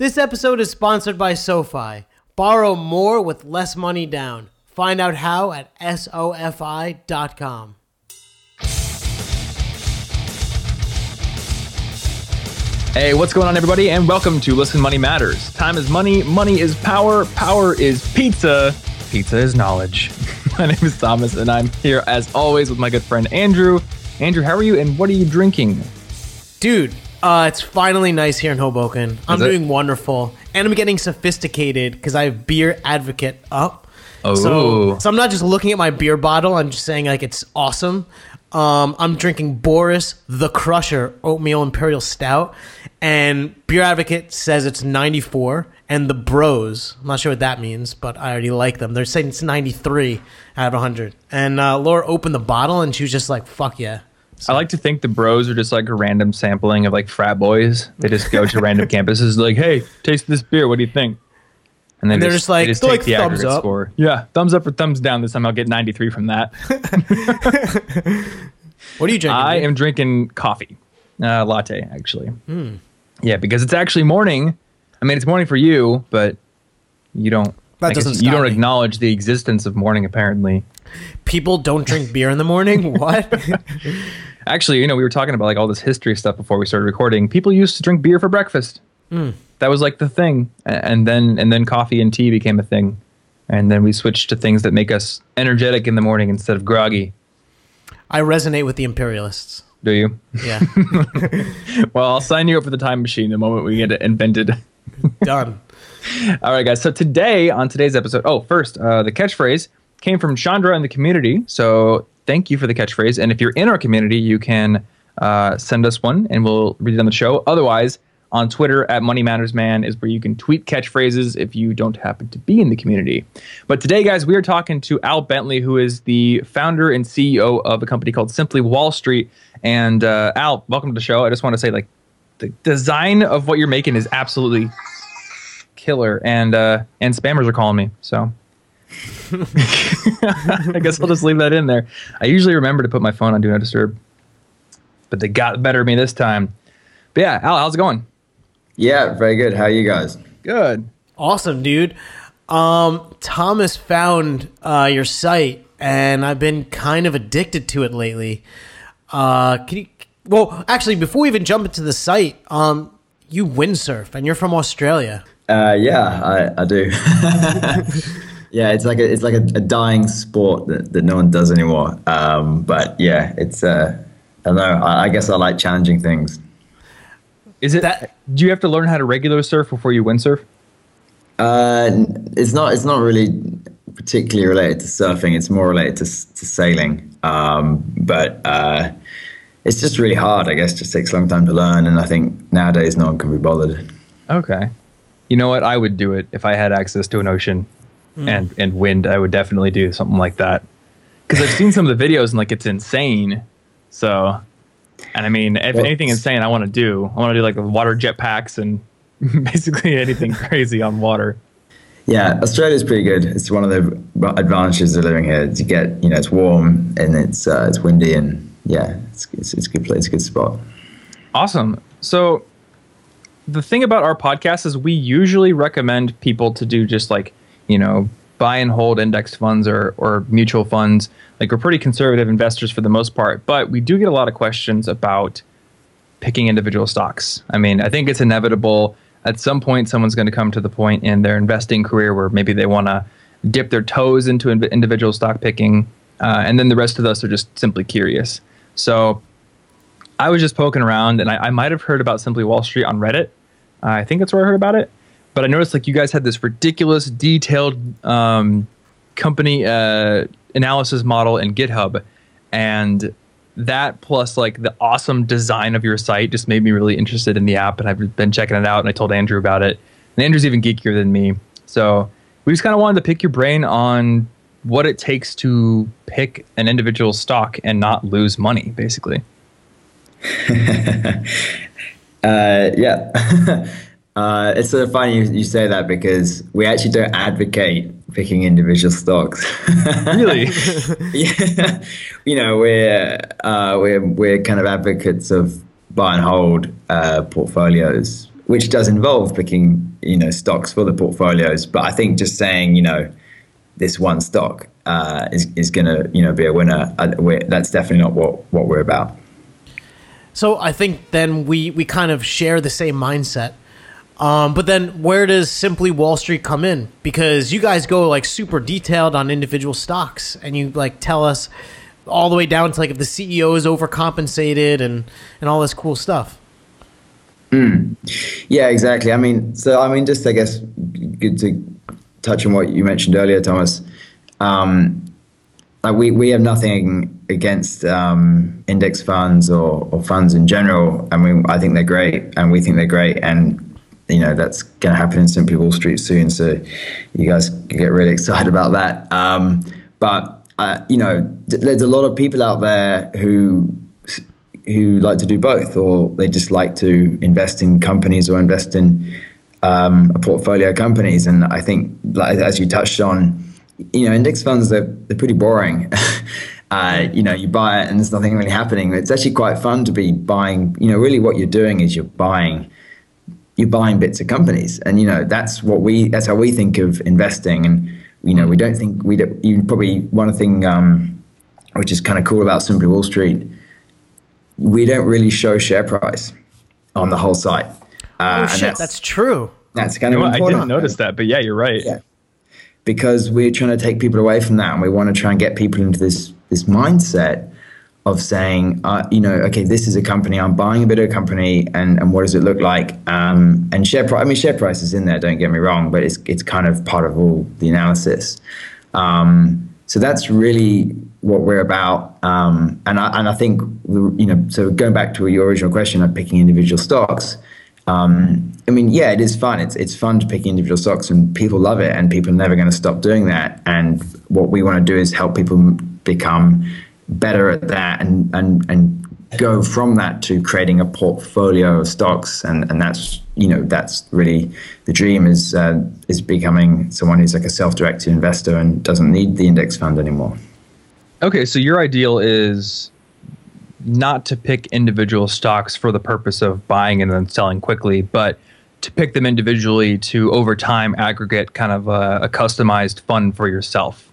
This episode is sponsored by SoFi. Borrow more with less money down. Find out how at SOFI.com. Hey, what's going on, everybody? And welcome to Listen Money Matters. Time is money, money is power, power is pizza, pizza is knowledge. my name is Thomas, and I'm here as always with my good friend Andrew. Andrew, how are you, and what are you drinking? Dude, uh, it's finally nice here in Hoboken. I'm it? doing wonderful. And I'm getting sophisticated because I have Beer Advocate up. Oh. So, so I'm not just looking at my beer bottle, I'm just saying, like, it's awesome. Um, I'm drinking Boris the Crusher Oatmeal Imperial Stout. And Beer Advocate says it's 94. And the Bros, I'm not sure what that means, but I already like them. They're saying it's 93 out of 100. And uh, Laura opened the bottle and she was just like, fuck yeah. I like to think the bros are just like a random sampling of like frat boys. They just go to random campuses, like, "Hey, taste this beer. What do you think?" And then And they're they just like- they they're like, thumbs aggregate up. score. Yeah, thumbs up or thumbs down. This time I'll get 93 from that. What are you drinking? I am drinking coffee, uh, latte actually. Hmm. Yeah, because it's actually morning. I mean, it's morning for you, but you don't. That doesn't you don't me. acknowledge the existence of morning. Apparently, People don't drink beer in the morning? What? Actually, you know, we were talking about like all this history stuff before we started recording. People used to drink beer for breakfast. Hmm. That was like the thing, and then and then coffee and tea became a thing, and then we switched to things that make us energetic in the morning instead of groggy. I resonate with the imperialists. Do you? Yeah. Well, I'll sign you up for the time machine the moment we get it invented. Done. All right, guys. So today, on today's episode, oh, first, uh, the catchphrase came from Chandra in the community. So thank you for the catchphrase. And if you're in our community, you can uh, send us one and we'll read it on the show. Otherwise, on Twitter at Money Matters Man is where you can tweet catchphrases if you don't happen to be in the community. But today, guys, we are talking to Al Bentley, who is the founder and CEO of a company called Simply Wall Street. And uh, Al, welcome to the show. I just want to say, like, the design of what you're making is absolutely killer and uh and spammers are calling me so i guess i'll just leave that in there i usually remember to put my phone on do not disturb but they got better of me this time but yeah al how's it going Yeah, very good. How are you guys? good Awesome, dude. Um, Thomas found uh, your site, and I've been kind of addicted to it lately. Uh, can you? Well, actually, before we even jump into the site, um, you windsurf, and you're from Australia. Uh, yeah, I, I do. yeah, it's like a it's like a, a dying sport that, that no one does anymore. Um, but yeah, it's uh, I don't know. I, I guess I like challenging things. is it That- do you have to learn how to regular surf before you windsurf Uh, it's not it's not really particularly related to surfing. It's more related to to sailing. Um, but uh, it's just really hard. I guess just takes a long time to learn, and I think nowadays no one can be bothered. okay you know what i would do it if i had access to an ocean and and wind i would definitely do something like that because i've seen some of the videos and like it's insane so and i mean if Well, anything insane i want to do i want to do like water jetpacks and basically anything crazy on water Yeah, Australia's pretty good. It's one of the advantages of living here. is To get, you know, it's warm and it's uh, it's windy and yeah, it's it's, it's a good place, good spot. awesome so the thing about our podcast is we usually recommend people to do just like you know buy and hold index funds or or mutual funds like we're pretty conservative investors for the most part but we do get a lot of questions about picking individual stocks i mean i think it's inevitable at some point someone's going to come to the point in their investing career where maybe they want to dip their toes into in- individual stock picking uh, and then the rest of us are just simply curious so I was just poking around, and I, I might have heard about Simply Wall Street on Reddit. Uh, I think that's where I heard about it. But I noticed like you guys had this ridiculous, detailed um, company uh, analysis model in GitHub, and that plus like the awesome design of your site just made me really interested in the app, and I've been checking it out. And I told Andrew about it, and Andrew's even geekier than me. So we just kind of wanted to pick your brain on what it takes to pick an individual stock and not lose money, basically. Uh, yeah. uh, it's sort of funny you, you say that because we actually don't advocate picking individual stocks. Really? yeah. You know, we're, uh, we're, we're kind of advocates of buy and hold uh, portfolios which does involve picking you know stocks for the portfolios. But I think just saying you know this one stock uh, is is going to you know be a winner. Uh, that's definitely not what what we're about. So I think then we we kind of share the same mindset. Um, but then where does Simply Wall Street come in? Because you guys go like super detailed on individual stocks and you like tell us all the way down to like if the CEO is overcompensated and and all this cool stuff. Mm. Yeah, exactly. I mean, so I mean, just I guess good to touch on what you mentioned earlier, Thomas. Um, like we, we have nothing against um, index funds or, or funds in general. I mean, I think they're great, and we think they're great, and you know that's going to happen in Simply Wall Street soon. So you guys get really excited about that. Um, but uh, you know, there's a lot of people out there who who like to do both, or they just like to invest in companies or invest in um, a portfolio of companies. And I think, like, as you touched on, you know, index funds they're, they're pretty boring. uh, you know, you buy it and there's nothing really happening. It's actually quite fun to be buying. You know, really what you're doing is you're buying you're buying bits of companies, and you know that's what we that's how we think of investing. And you know, we don't think we don't, you probably one thing um, which is kind of cool about Simply Wall Street. We don't really show share price on the whole site. Uh, oh shit, that's, that's, true. That's kind you know of important. I didn't notice that, but yeah, you're right. Yeah. Because we're trying to take people away from that, and we want to try and get people into this this mindset of saying, uh, you know, okay, this is a company, I'm buying a bit of a company, and, and what does it look like? Um, and share price, I mean, share price is in there, don't get me wrong, but it's, it's kind of part of all the analysis. Um, so that's really what we're about. Um, and, I, and I think, you know, so going back to your original question of picking individual stocks, um, I mean, yeah, it is fun. It's it's fun to pick individual stocks, and people love it, and people are never going to stop doing that. And what we want to do is help people become better at that and and and go from that to creating a portfolio of stocks. And and that's you know that's really the dream is uh, is becoming someone who's like a self-directed investor and doesn't need the index fund anymore. Okay so your ideal is not to pick individual stocks for the purpose of buying and then selling quickly but to pick them individually to over time aggregate kind of a, a customized fund for yourself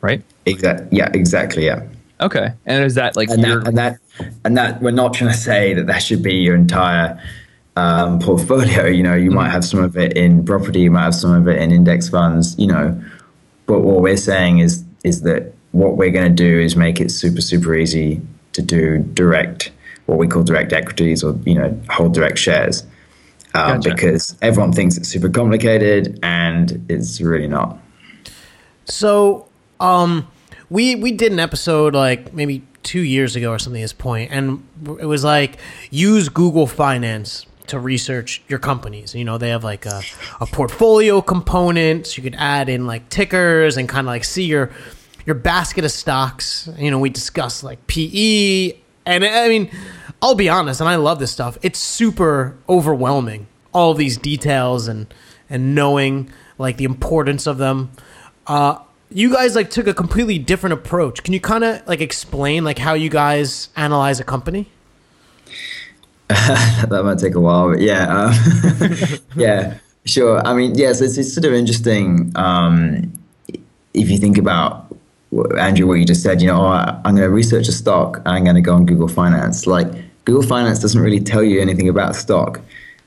right? Exactly yeah exactly yeah Okay, and is that like and that, and that and that we're not trying to say that that should be your entire um, portfolio. You know, you mm-hmm. might have some of it in property, you might have some of it in index funds. You know, but what we're saying is is that what we're going to do is make it super super easy to do direct what we call direct equities or you know hold direct shares um, gotcha. because everyone thinks it's super complicated and it's really not. So. Um, we we did an episode like maybe two years ago or something at this point, and it was like use Google Finance to research your companies. You know, they have like a, a portfolio component. So you could add in like tickers and kind of like see your your basket of stocks. You know, we discussed like PE, and I mean, I'll be honest, and I love this stuff. It's super overwhelming, all these details and and knowing like the importance of them. Uh, you guys like took a completely different approach. Can you kind of like explain like how you guys analyze a company? that might take a while, but yeah, um, yeah, sure. I mean, yes, it's, it's sort of interesting um, if you think about Andrew, what you just said. You know, oh, I'm going to research a stock. I'm going to go on Google Finance. Like Google Finance doesn't really tell you anything about stock.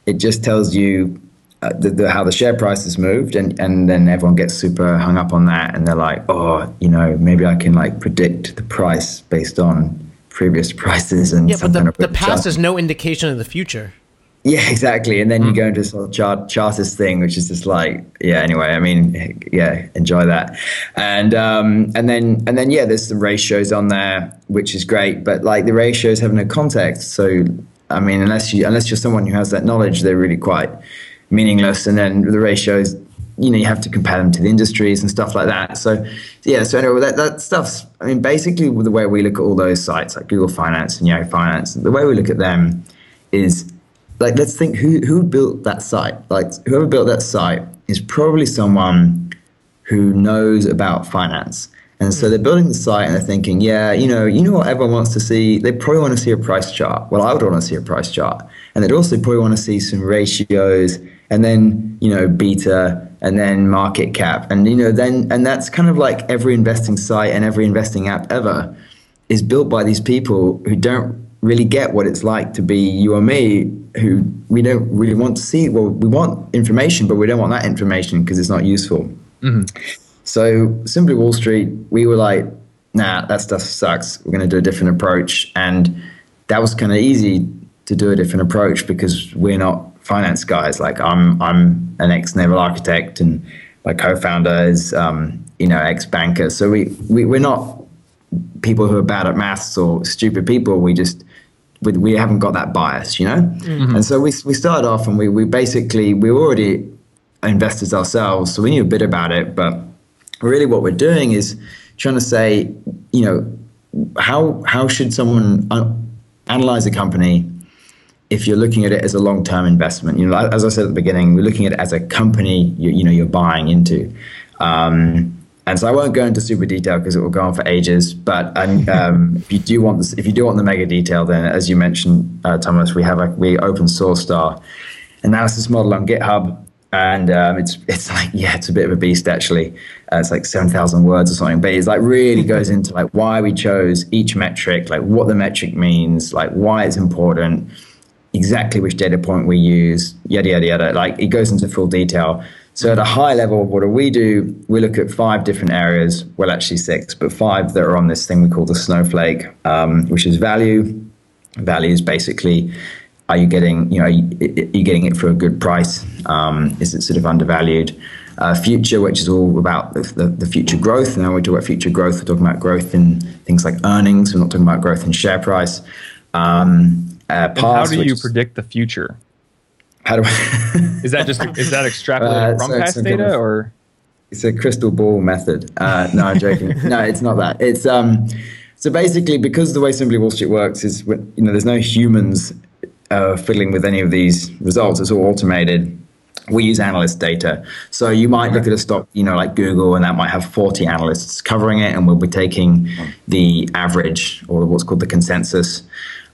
It just tells you uh, the, the, how the share price has moved, and, and then everyone gets super hung up on that, and they're like, oh, you know, maybe I can like predict the price based on previous prices and yeah, but the, kind of the past is no indication of the future. Yeah, exactly. And then mm. you go into this sort of chart, chartist thing, which is just like, yeah. Anyway, I mean, yeah, enjoy that. And um, and then and then yeah, there's some ratios on there, which is great. But like the ratios have no context. So I mean, unless you unless you're someone who has that knowledge, they're really quite meaningless. And then the ratios, you know, you have to compare them to the industries and stuff like that. So, yeah, so anyway, that, that stuff's, I mean, basically the way we look at all those sites like Google Finance and Yahoo Finance, the way we look at them is like, let's think who, who built that site? Like, whoever built that site is probably someone who knows about finance And so hmm. they're building the site and they're thinking, yeah, you know, you know what everyone wants to see? They probably want to see a price chart. Well, I would want to see a price chart. And they'd also probably want to see some ratios and then, you know, beta and then market cap. And, you know, then, and that's kind of like every investing site and every investing app ever is built by these people who don't really get what it's like to be you or me who we don't really want to see well we want information but we don't want that information because it's not useful. Mm-hmm. So simply wall street we were like nah that stuff sucks. We're going to do a different approach. And that was kind of easy to do a different approach because we're not finance guys like i'm i'm an ex-naval architect and my co-founder is um, you know ex-banker so we, we we're not people who are bad at maths or stupid people. We just we, we haven't got that bias, you know. And so we we started off and we we basically we were already investors ourselves, so we knew a bit about it. But really, what we're doing is trying to say, you know, how how should someone uh, analyze a company if you're looking at it as a long-term investment, you know, as I said at the beginning, we're looking at it as a company you, you know you're buying into. Um, and so I won't go into super detail because it will go on for ages. But um, if you do want this, if you do want the mega detail, then as you mentioned, uh, Thomas, we have a we open sourced our analysis model on GitHub, and um, it's it's like yeah, it's a bit of a beast actually. Uh, it's like seven thousand words or something, but it's like really goes into like why we chose each metric, like what the metric means, like why it's important, exactly which data point we use, yada yada yada. Like it goes into full detail. So at a high level, what do we do? We look at five different areas. Well, actually six, but five that are on this thing we call the snowflake, um, which is value. Value is basically, are you getting, you know, are you getting it for a good price? Um, is it sort of undervalued? Uh, future, which is all about the, the, the future growth. Now we talk about future growth, we're talking about growth in things like earnings. We're not talking about growth in share price. Um, uh, And how do you predict the future? How do I? Is that just is that extrapolated Uh, from so- past data of- or? It's a crystal ball method. Uh, no, I'm joking. no, it's not that. It's um, so basically because the way Simply Wall Street works is you know there's no humans uh, fiddling with any of these results. It's all automated. We use analyst data. So you might look at a stock, you know, like Google, and that might have 40 analysts covering it, and we'll be taking the average or what's called the consensus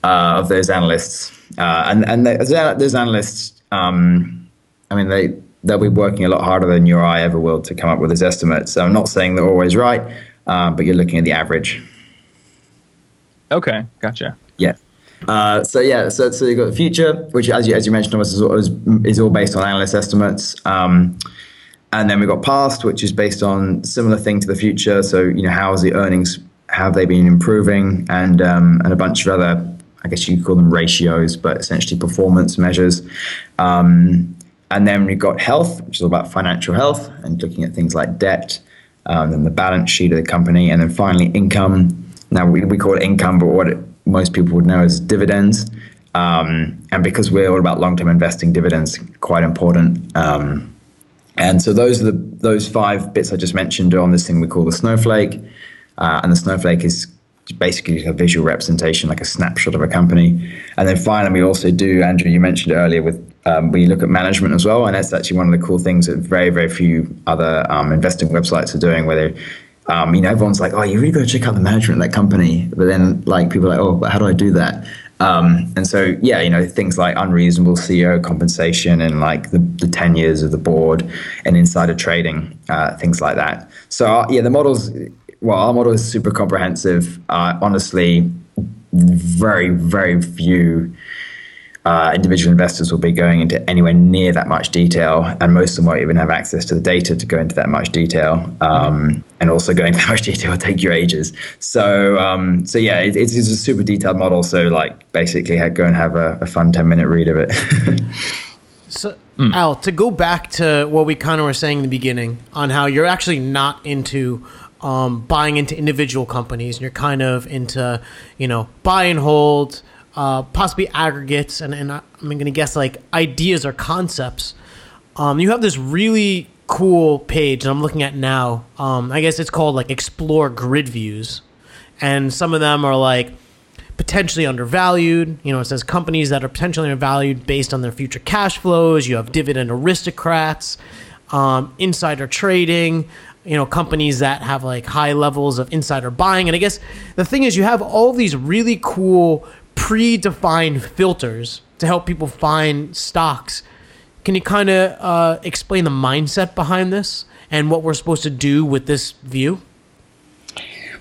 uh, of those analysts. Uh, and and those those analysts, um, I mean, they they'll be working a lot harder than you or I ever will to come up with this estimates. So I'm not saying they're always right, uh, but you're looking at the average. Okay, gotcha. Yeah. Uh, so yeah, so so you got the future, which as you as you mentioned, all, is, is all based on analyst estimates. Um, and then we've got past, which is based on similar thing to the future. So you know, how is the earnings? Have they been improving? And um, and a bunch of other, I guess you could call them ratios, but essentially performance measures. Um, and then we've got health, which is all about financial health and looking at things like debt, um, and the balance sheet of the company, and then finally income. Now we, we call it income, but what it, most people would know is dividends. Um, and because we're all about long-term investing, dividends quite important. Um, and so those are the those five bits I just mentioned are on this thing we call the snowflake. Uh, and the snowflake is basically a visual representation, like a snapshot of a company. And then finally, we also do, Andrew, you mentioned earlier, with um, we look at management as well, and that's actually one of the cool things that very, very few other um, investing websites are doing, where they, um, you know, everyone's like, oh, you really got to check out the management of that company, but then like people are like, oh, but how do I do that? Um, and so, yeah, you know, things like unreasonable CEO compensation and like the, the tenure of the board and insider trading, uh, things like that. So, uh, yeah, the models, well, our model is super comprehensive. Uh, honestly, very, very few uh, individual investors will be going into anywhere near that much detail, and most of them won't even have access to the data to go into that much detail. Um, and also going that much detail will take you ages. So, um, so yeah, it, it's, it's a super detailed model. So, like, basically, go and have a, a fun ten minute read of it. So, Al, to go back to what we kind of were saying in the beginning on how you're actually not into um, buying into individual companies and you're kind of into, you know, buy and hold, uh, possibly aggregates, and, and I'm going to guess like ideas or concepts. Um, you have this really cool page that I'm looking at now. Um, I guess it's called like Explore Grid Views. And some of them are like, potentially undervalued. You know, it says companies that are potentially undervalued based on their future cash flows. You have dividend aristocrats, um, insider trading, you know companies that have like high levels of insider buying. And I guess the thing is, you have all these really cool predefined filters to help people find stocks. Can you kind of uh, explain the mindset behind this and what we're supposed to do with this view?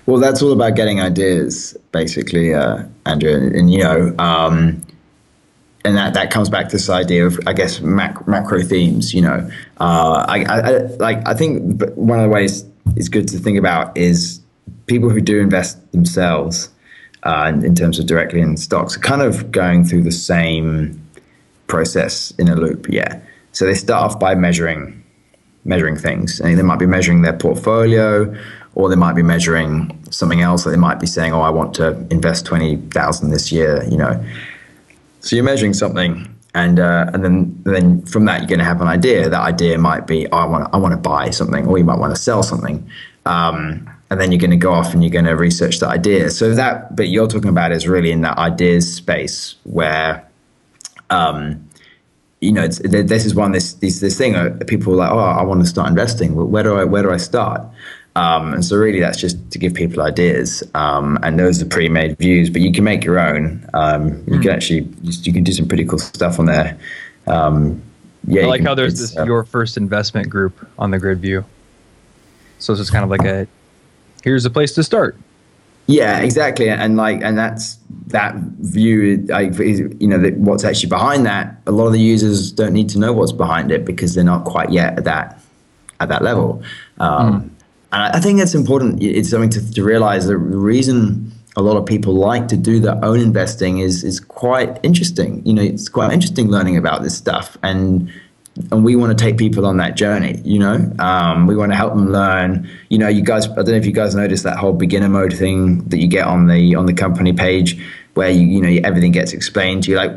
Well, that's all about getting ideas, basically, uh, Andrew. And, and, you know, um, and that, that comes back to this idea of, I guess, mac- macro themes. You know, uh, I, I, I, like I think one of the ways it's good to think about is people who do invest themselves uh, in, in, terms of directly in stocks are kind of going through the same process in a loop. Yeah. So they start off by measuring measuring things, and they might be measuring their portfolio or they might be measuring something else. That They might be saying, "Oh, I want to invest twenty thousand this year." You know, so you're measuring something, and uh, and then then from that you're going to have an idea. That idea might be, oh, "I want I want to buy something," or you might want to sell something. Um, and then you're going to go off and you're going to research the idea. So that but you're talking about is really in that ideas space where, um, you know, this is one this this this thing. Uh, people are like, oh, I want to start investing. Where do I where do I start? Um, and so really that's just to give people ideas. Um, and those are pre-made views, but you can make your own. Um, you mm. can actually, you can do some pretty cool stuff on there. Um, yeah, I like can, how there's this uh, your first investment group on the grid view. So it's just kind of like a, here's a place to start. Yeah, exactly, and like, and that's that view. Like, you know, that what's actually behind that. A lot of the users don't need to know what's behind it because they're not quite yet at that at that level. Um, mm. And I think it's important. It's something to, to realize the reason a lot of people like to do their own investing is is quite interesting. You know, it's quite interesting learning about this stuff, and and we want to take people on that journey. You know, um, we want to help them learn. You know, you guys. I don't know if you guys noticed that whole beginner mode thing that you get on the on the company page, where you you know everything gets explained to you. Like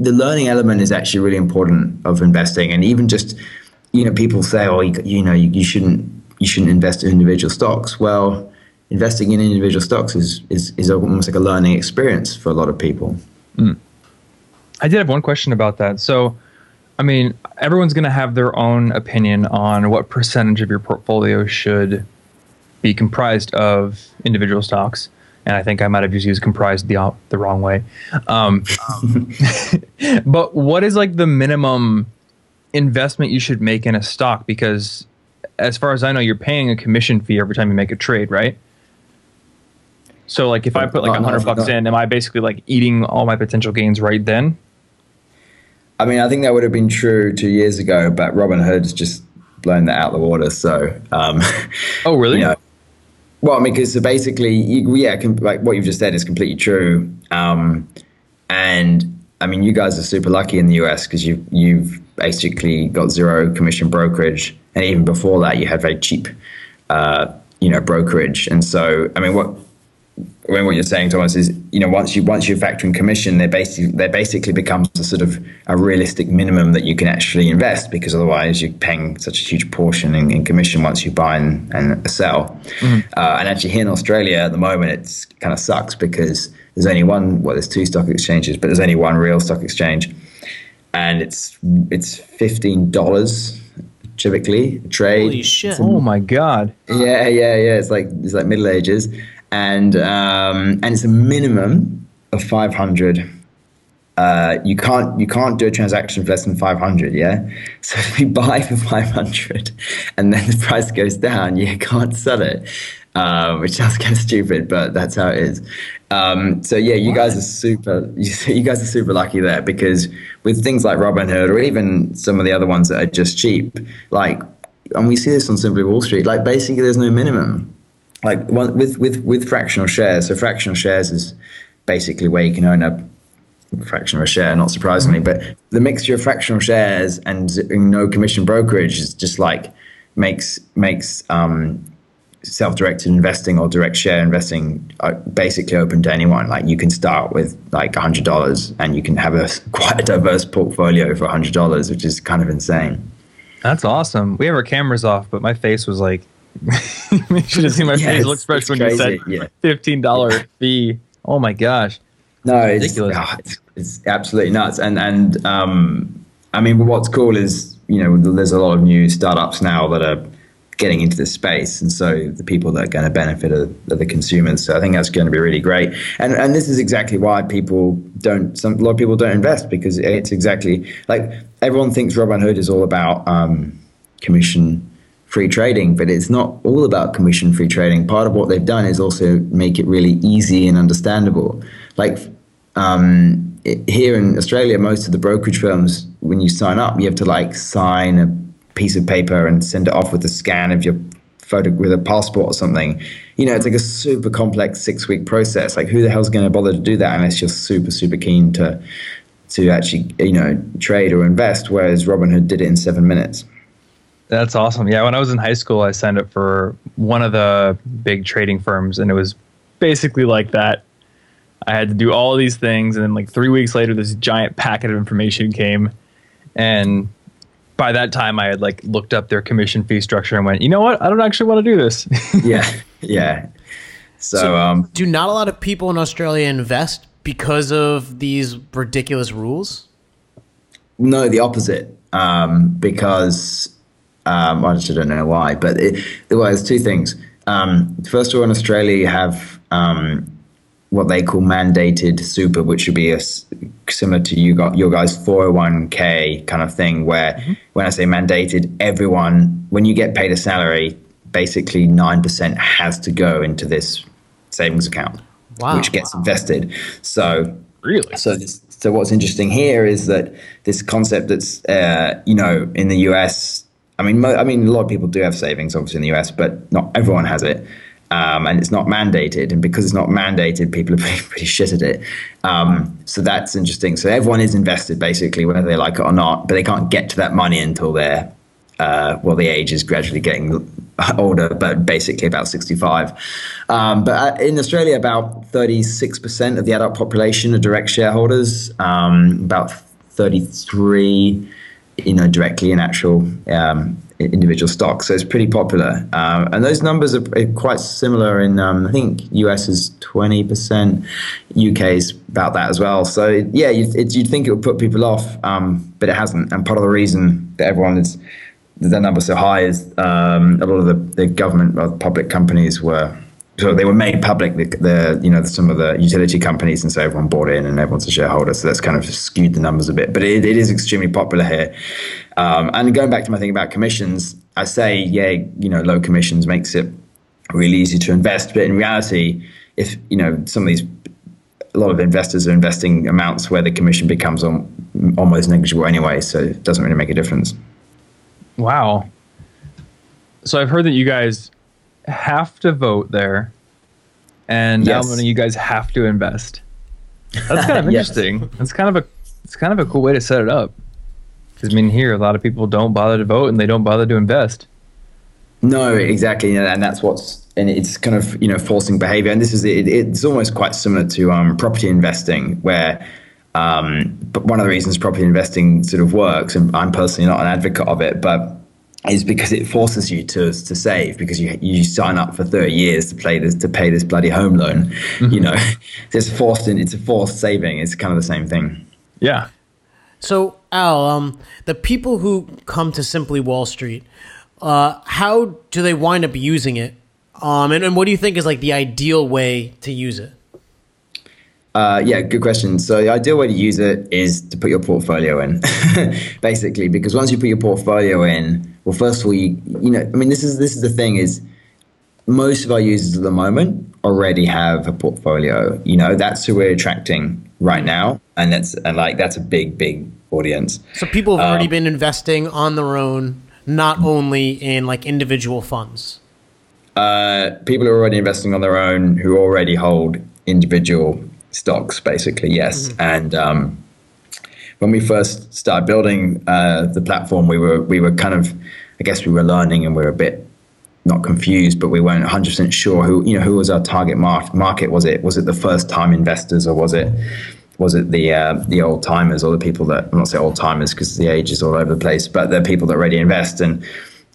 the learning element is actually really important of investing, and even just you know people say, oh, you, you know, you, you shouldn't you shouldn't invest in individual stocks. Well, investing in individual stocks is is, is almost like a learning experience for a lot of people. Mm. I did have one question about that. So, I mean, everyone's going to have their own opinion on what percentage of your portfolio should be comprised of individual stocks. And I think I might have just used comprised the the wrong way. Um, but what is like the minimum investment you should make in a stock? Because as far as I know, you're paying a commission fee every time you make a trade, right? So, like, if I put like a hundred bucks in, am I basically like eating all my potential gains right then? I mean, I think that would have been true two years ago, but Robinhood's just blown that out of the water. So, um, oh, really? You know, well, I mean, because so basically, you, yeah, com- like what you've just said is completely true. Um, and I mean, you guys are super lucky in the US because you've you've basically got zero commission brokerage, and even before that, you had very cheap, uh, you know, brokerage. And so, I mean, what I mean, what you're saying, Thomas, is you know once you once you factor in commission, there basically there basically becomes a sort of a realistic minimum that you can actually invest because otherwise you're paying such a huge portion in, in commission once you buy and, and sell. Mm-hmm. Uh, and actually, here in Australia at the moment, it's kind of sucks because there's only one. Well, there's two stock exchanges, but there's only one real stock exchange, and it's it's fifteen dollars typically trade. Holy shit! Oh my god! Yeah, yeah, yeah. It's like it's like Middle Ages, and um, and it's a minimum of five hundred. Uh, you can't you can't do a transaction for less than 500 yeah so if you buy for 500 and then the price goes down you can't sell it uh, which sounds kind of stupid but that's how it is um, so yeah, you guys are super. You, guys are super lucky there because with things like Robinhood or even some of the other ones that are just cheap, like, and we see this on Simply Wall Street. Like basically, there's no minimum. Like with with with fractional shares. So fractional shares is basically where you can own a fraction of a share, not surprisingly. But the mixture of fractional shares and no commission brokerage is just like makes makes um, self-directed investing or direct share investing are basically open to anyone. Like you can start with like hundred dollars and you can have a quite a diverse portfolio for hundred dollars, which is kind of insane. That's awesome. We have our cameras off, but my face was like, you should have seen my yeah, facial expression when crazy. you said yeah. fifteen dollar fee. Oh my gosh. No, it's, oh, it's, it's absolutely nuts. And and um, I mean, what's cool is you know there's a lot of new startups now that are getting into this space, and so the people that are going to benefit are, are, the consumers. So I think that's going to be really great, and and this is exactly why people don't. Some a lot of people don't invest because it's exactly like everyone thinks Robinhood is all about um, commission free trading, but it's not all about commission free trading. Part of what they've done is also make it really easy and understandable. Like um, here in Australia, most of the brokerage firms, when you sign up, you have to like sign a piece of paper and send it off with a scan of your photo with a passport or something. You know, it's like a super complex six week process. Like, who the hell's going to bother to do that unless you're super, super keen to to actually, you know, trade or invest? Whereas Robinhood did it in seven minutes. That's awesome. Yeah, when I was in high school, I signed up for one of the big trading firms, and it was basically like that. I had to do all these things, and then like three weeks later, this giant packet of information came, and by that time I had like looked up their commission fee structure and went, you know what? I don't actually want to do this. yeah, yeah. So, so um, do not a lot of people in Australia invest because of these ridiculous rules? No, the opposite. Um, because um, I just don't know why, but it, well, there's two things. Um, first of all, in Australia, you have um, what they call mandated super, which would be a, similar to you got your guys 401k kind of thing, where mm-hmm. when I say mandated, everyone, when you get paid a salary, basically 9% has to go into this savings account, wow. which gets invested. So, really? So, this, so what's interesting here is that this concept that's, uh, you know, in the US, I mean, mo- I mean, a lot of people do have savings, obviously, in the US, but not everyone has it um, and it's not mandated. And because it's not mandated, people are pretty, pretty shit at it. Um, so that's interesting. So everyone is invested basically, whether they like it or not, but they can't get to that money until they're uh, well, the age is gradually getting older, but basically about 65. Um, but uh, in Australia, about 36% of the adult population are direct shareholders, um, about 33, you know, directly in actual um, individual stocks. So it's pretty popular. Uh, and those numbers are quite similar in, um, I think US is 20%, UK is about that as well. So yeah, you'd, it, you'd think it would put people off, um, but it hasn't. And part of the reason that everyone is, that number so high is um, a lot of the, the government public companies were so they were made public the, the, you know some of the utility companies and so everyone bought in and everyone's a shareholder so that's kind of skewed the numbers a bit but it, it is extremely popular here um, and going back to my thing about commissions, I say, yeah, you know, low commissions makes it really easy to invest. But in reality, if, you know, some of these, a lot of investors are investing amounts where the commission becomes almost negligible anyway. So it doesn't really make a difference. Wow. So I've heard that you guys have to vote there. And yes. how many you guys have to invest? That's kind of interesting. yes. That's kind of a it's kind of a cool way to set it up. Because I mean, here a lot of people don't bother to vote and they don't bother to invest. No, exactly, and that's what's and it's kind of you know forcing behavior. And this is it, it's almost quite similar to um, property investing, where um, but one of the reasons property investing sort of works, and I'm personally not an advocate of it, but is because it forces you to to save because you you sign up for 30 years to play this to pay this bloody home loan. Mm-hmm. You know, it's forced in, it's a forced saving. It's kind of the same thing. Yeah. So Al, um, the people who come to Simply Wall Street, uh, how do they wind up using it? Um, and, and what do you think is like the ideal way to use it? Uh, yeah, good question. So the ideal way to use it is to put your portfolio in, basically, because once you put your portfolio in, well, first of all, you you know, I mean, this is this is the thing is most of our users at the moment already have a portfolio. You know, that's who we're attracting right now, and that's and like that's a big, big audience. So people have um, already been investing on their own, not only in like individual funds. Uh, people are already investing on their own who already hold individual stocks, basically, yes. Mm-hmm. And um, when we first started building uh, the platform, we were we were kind of, I guess, we were learning and we were a bit not confused, but we weren't 100 percent sure who you know who was our target market. Was it was it the first time investors or was it was it the uh, the old timers or the people that I'm not say old timers because the age is all over the place, but the people that already invest. And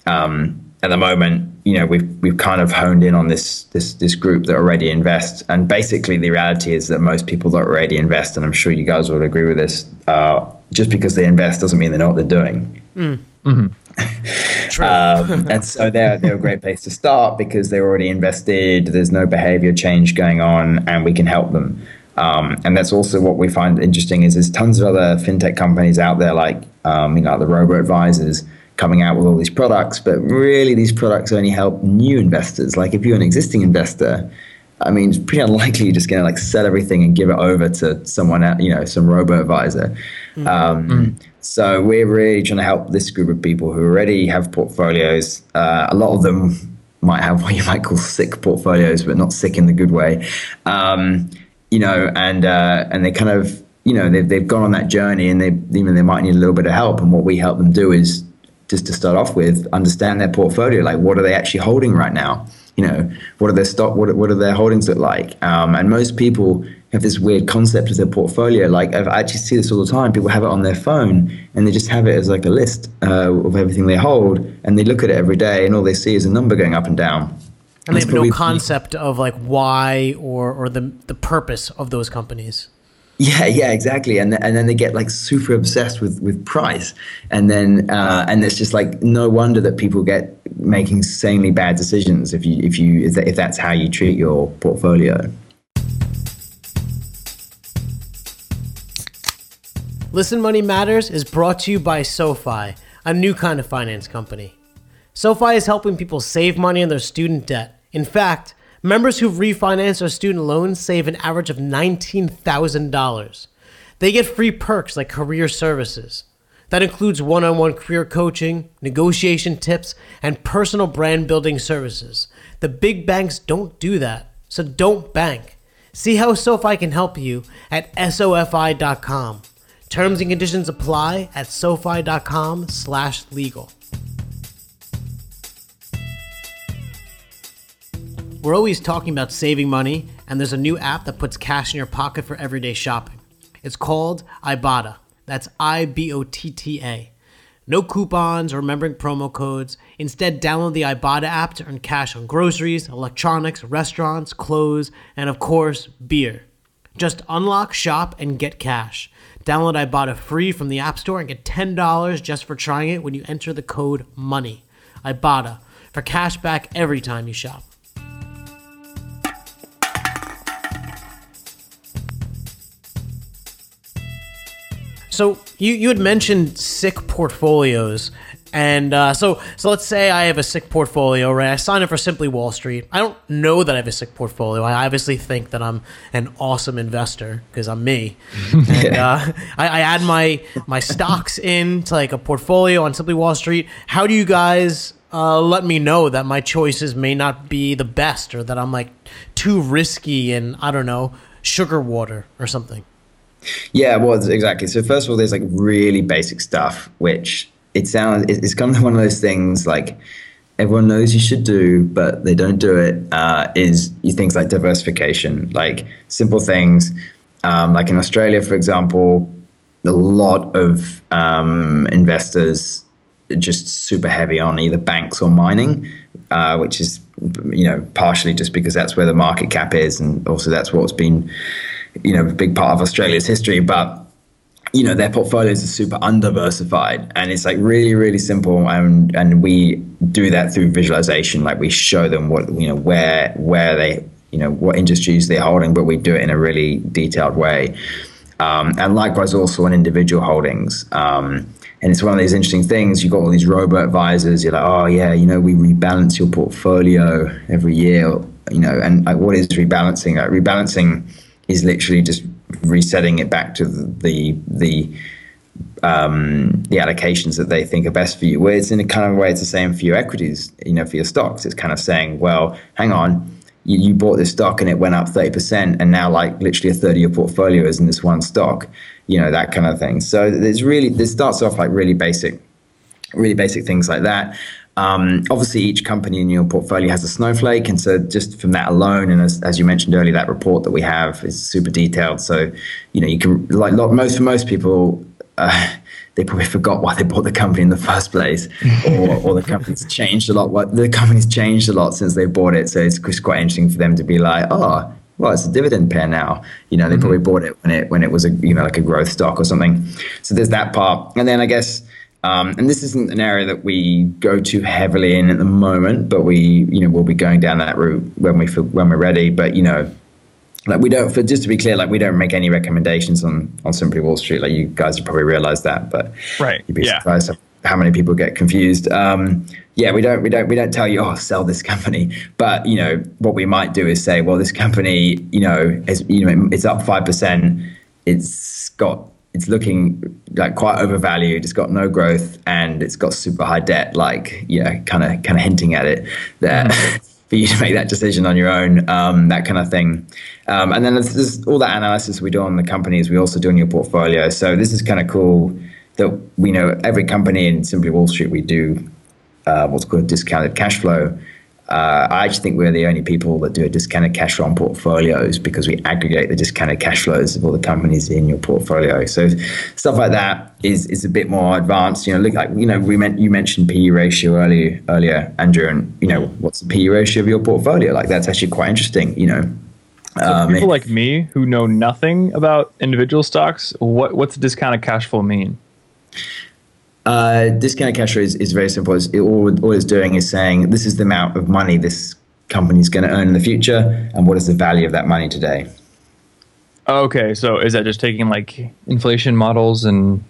um, at the moment, you know, we've we've kind of honed in on this this this group that already invest. And basically, the reality is that most people that already invest, and I'm sure you guys would agree with this, uh, just because they invest doesn't mean they know what they're doing. Mm. Mm-hmm. True. Um, and so they're they're a great place to start because they're already invested. There's no behavior change going on, and we can help them. Um, and that's also what we find interesting is there's tons of other fintech companies out there like um, you know the robo advisors coming out with all these products, but really these products only help new investors. Like if you're an existing investor, I mean, it's pretty unlikely you're just going to like sell everything and give it over to someone, else, you know, some robo advisor. Mm-hmm. Um, mm-hmm. So we're really trying to help this group of people who already have portfolios. Uh, a lot of them might have what you might call sick portfolios, but not sick in the good way. Um, you know, and uh, and they kind of you know they've they've gone on that journey, and they even they might need a little bit of help. And what we help them do is just to start off with, understand their portfolio. Like, what are they actually holding right now? You know, what are their stock? What what are their holdings look like? Um, and most people have this weird concept of their portfolio. Like, I actually see this all the time. People have it on their phone, and they just have it as like a list uh, of everything they hold, and they look at it every day, and all they see is a number going up and down. And they have no concept of like why or or the the purpose of those companies. Yeah, yeah, exactly. And and then they get like super obsessed with with price, and then uh, and it's just like no wonder that people get making insanely bad decisions if you if you if that's how you treat your portfolio. Listen Money Matters is brought to you by SoFi, a new kind of finance company. SoFi is helping people save money on their student debt. In fact, Members who've refinanced their student loans save an average of $19,000. They get free perks like career services. That includes one on one career coaching, negotiation tips, and personal brand building services. The big banks don't do that, so don't bank. See how SoFi can help you at SoFi.com. Terms and conditions apply at SoFi.com slash legal. We're always talking about saving money, and there's a new app that puts cash in your pocket for everyday shopping. It's called Ibotta. That's I B O T T A. No coupons or remembering promo codes. Instead, download the Ibotta app to earn cash on groceries, electronics, restaurants, clothes, and of course, beer. Just unlock, shop, and get cash. Download Ibotta free from the App Store and get $10 just for trying it when you enter the code MONEY. Ibotta for cash back every time you shop. So you you had mentioned sick portfolios, and uh, so so let's say I have a sick portfolio, right? I sign up for Simply Wall Street. I don't know that I have a sick portfolio. I obviously think that I'm an awesome investor because I'm me, and uh, I, I add my my stocks into like a portfolio on Simply Wall Street. How do you guys uh, let me know that my choices may not be the best or that I'm like too risky and I don't know sugar water or something. Yeah, well, exactly. So first of all, there's like really basic stuff, which it sounds it's kind of one of those things like everyone knows you should do, but they don't do it. Uh, is you things like diversification, like simple things, um, like in Australia, for example, a lot of um, investors just super heavy on either banks or mining, uh, which is you know partially just because that's where the market cap is, and also that's what's been you know, a big part of Australia's history, but you know their portfolios are super undiversified and it's like really really simple and and we do that through visualization like we show them what you know where where they you know what industries they're holding but we do it in a really detailed way. Um, and likewise also on individual holdings. Um, and it's one of these interesting things you've got all these robo advisors you're like oh yeah you know we rebalance your portfolio every year you know and like, what is rebalancing? Like rebalancing is literally just resetting it back to the the um, the allocations that they think are best for you. Where it's in a kind of way it's the same for your equities, you know, for your stocks. It's kind of saying, well, hang on, you, you bought this stock and it went up thirty percent, and now like literally a third of your portfolio is in this one stock, you know, that kind of thing. So there's really this starts off like really basic, really basic things like that. Um, obviously, each company in your portfolio has a snowflake, and so just from that alone, and as, as you mentioned earlier, that report that we have is super detailed. So, you know, you can like most for most people, uh, they probably forgot why they bought the company in the first place, or, or the company's changed a lot. What the company's changed a lot since they bought it, so it's just quite interesting for them to be like, oh, well, it's a dividend payer now. You know, they mm-hmm. probably bought it when it when it was a you know like a growth stock or something. So there's that part, and then I guess Um, and this isn't an area that we go too heavily in at the moment, but we, you know, we'll be going down that route when we feel, when we're ready. But you know, like we don't, for just to be clear, like we don't make any recommendations on on Simply Wall Street. Like you guys have probably realized that, but Right, you'd be yeah. surprised how many people get confused. Um, yeah, we don't, we don't, we don't tell you, oh, sell this company. But you know, what we might do is say, well, this company, you know, is, you know, it's up five percent. It's got, it's looking like quite overvalued. It's got no growth and it's got super high debt. Like, yeah, kind of, kind of hinting at it that. For you to make that decision on your own, um, that kind of thing, um, and then there's, there's all that analysis we do on the companies. We also do in your portfolio. So this is kind of cool that we know every company in Simply Wall Street we do uh, what's called discounted cash flow. Uh, I actually think we're the only people that do a discounted cash flow on portfolios because we aggregate the discounted cash flows of all the companies in your portfolio. So stuff like that is is a bit more advanced. You know, look like you know we meant you mentioned PE ratio earlier earlier, Andrew, and you know what's the PE ratio of your portfolio? Like that's actually quite interesting. You know, um, People like me who know nothing about individual stocks, what what's the discounted cash flow mean? Uh, discounted cash flow is, is very simple. It's, it, all, all it's doing is saying this is the amount of money this company is going to earn in the future, and what is the value of that money today. Okay, so is that just taking like inflation models and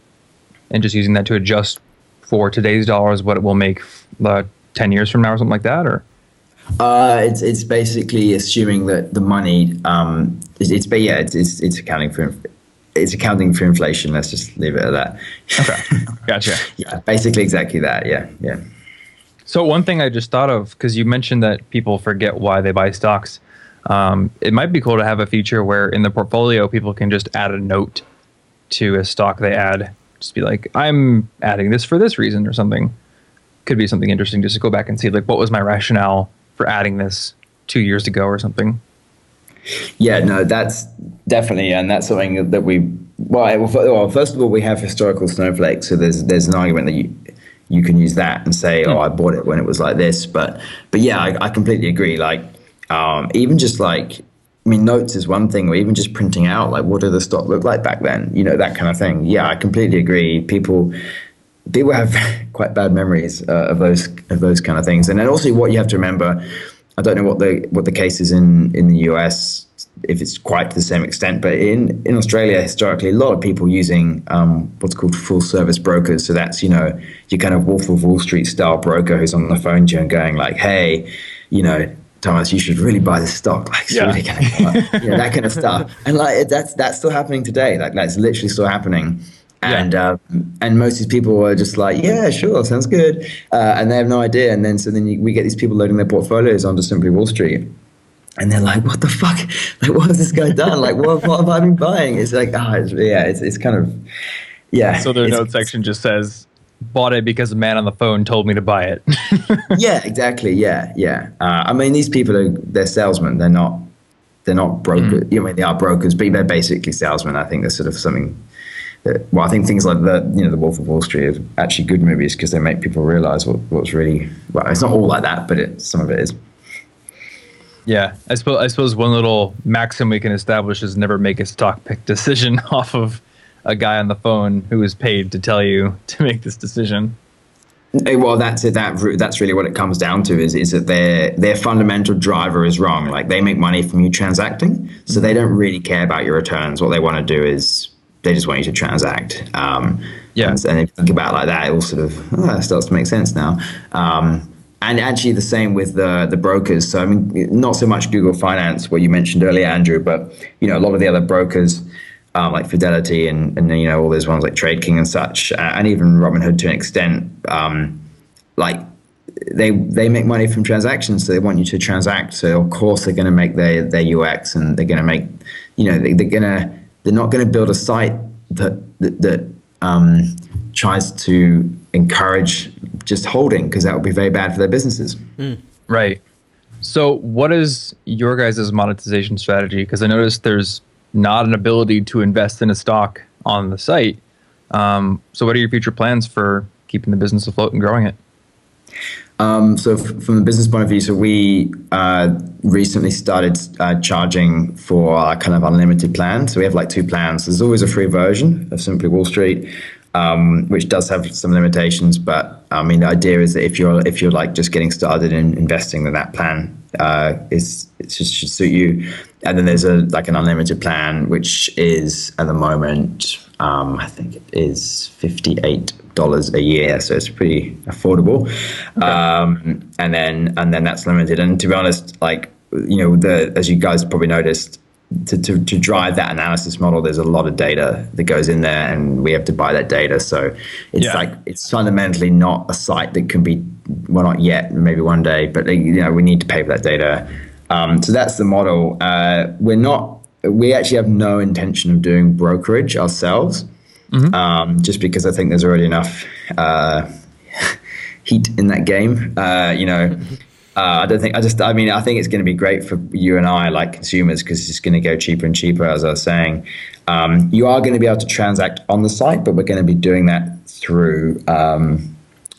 and just using that to adjust for today's dollars what it will make uh, 10 years from now or something like that or Uh, it's it's basically assuming that the money um, it's, it's but yeah it's, it's it's accounting for it's accounting for inflation. Let's just leave it at that. Okay, gotcha. Yeah, basically exactly that. Yeah, yeah. So one thing I just thought of because you mentioned that people forget why they buy stocks. Um, it might be cool to have a feature where in the portfolio people can just add a note to a stock they add. Just be like, I'm adding this for this reason or something. Could be something interesting just to go back and see like what was my rationale for adding this two years ago or something. Yeah, no, that's definitely, and that's something that we. Well, well, first of all, we have historical snowflakes, so there's there's an argument that you you can use that and say, oh, I bought it when it was like this, but but yeah, I, I completely agree. Like, um, even just like. I mean, notes is one thing, or even just printing out, like, what did the stock look like back then? You know, that kind of thing. Yeah, I completely agree. People, people have quite bad memories uh, of those of those kind of things. And then also, what you have to remember, I don't know what the what the case is in in the US, if it's quite to the same extent, but in in Australia, historically, a lot of people using um, what's called full service brokers. So that's you know your kind of Wolf of Wall Street style broker who's on the phone to you and going like, hey, you know. Thomas, you should really buy this stock. Like, it's Yeah. really go up. you know, that kind of stuff. And like, that's that's still happening today. Like, that's literally still happening. And um, and most of these people are just like, yeah, sure, sounds good, uh, and they have no idea. And then so then you, we get these people loading their portfolios onto Simply Wall Street, and they're like, what the fuck? Like, what has this guy done? Like, what what have I been buying? It's like, ah, it's, yeah, it's it's kind of, yeah. So their note section just says, "Bought it because a man on the phone told me to buy it." yeah, exactly. Yeah, yeah. Uh, I mean, these people are they're salesmen. They're not they're not brokers. You know, I mean, they are brokers, but they're basically salesmen. I think that's sort of something. That, well, I think things like the you know the Wolf of Wall Street are actually good movies because they make people realize what, what's really well. It's not all like that, but it, some of it is. yeah, I suppose I suppose one little maxim we can establish is never make a stock pick decision off of a guy on the phone who is paid to tell you to make this decision. Well, that's it. That that's really what it comes down to is is that their their fundamental driver is wrong. Like they make money from you transacting, so they don't really care about your returns. What they want to do is they just want you to transact. Um, Yeah. and, and if you think about it like that, it all sort of oh, starts to make sense now. Um, and actually, the same with the the brokers. So I mean, not so much Google Finance, what you mentioned earlier, Andrew, but you know a lot of the other brokers um, like Fidelity and, and you know all those ones like TradeKing and such, uh, and even Robinhood to an extent. Um, like they they make money from transactions, so they want you to transact. So of course they're going to make their their UX and they're going to make you know they, they're going to they're not going to build a site that that, that um, tries to encourage just holding because that would be very bad for their businesses. Right. So, what is your guys' monetization strategy? Because I noticed there's not an ability to invest in a stock on the site. Um, so, what are your future plans for keeping the business afloat and growing it? Um, so f- from the business point of view, so we uh, recently started uh, charging for our kind of unlimited plan. So we have like two plans. There's always a free version of Simply Wall Street, um, which does have some limitations. But I mean, the idea is that if you're if you're like just getting started in investing, then that plan uh, is it just should suit you. And then there's a like an unlimited plan, which is at the moment um, I think it is fifty eight dollars a year, so it's pretty affordable. Okay. Um, and then and then that's limited. And to be honest, like you know, the as you guys probably noticed, to, to, to drive that analysis model, there's a lot of data that goes in there, and we have to buy that data. So it's yeah. like it's fundamentally not a site that can be well, not yet, maybe one day, but you know, we need to pay for that data. Um, so that's the model. Uh, we're not. We actually have no intention of doing brokerage ourselves, mm-hmm. um, just because I think there's already enough uh, heat in that game. Uh, you know. Mm-hmm uh, I don't think I just I mean I think it's going to be great for you and I like consumers because it's going to go cheaper and cheaper as I was saying. Um, you are going to be able to transact on the site, but we're going to be doing that through um,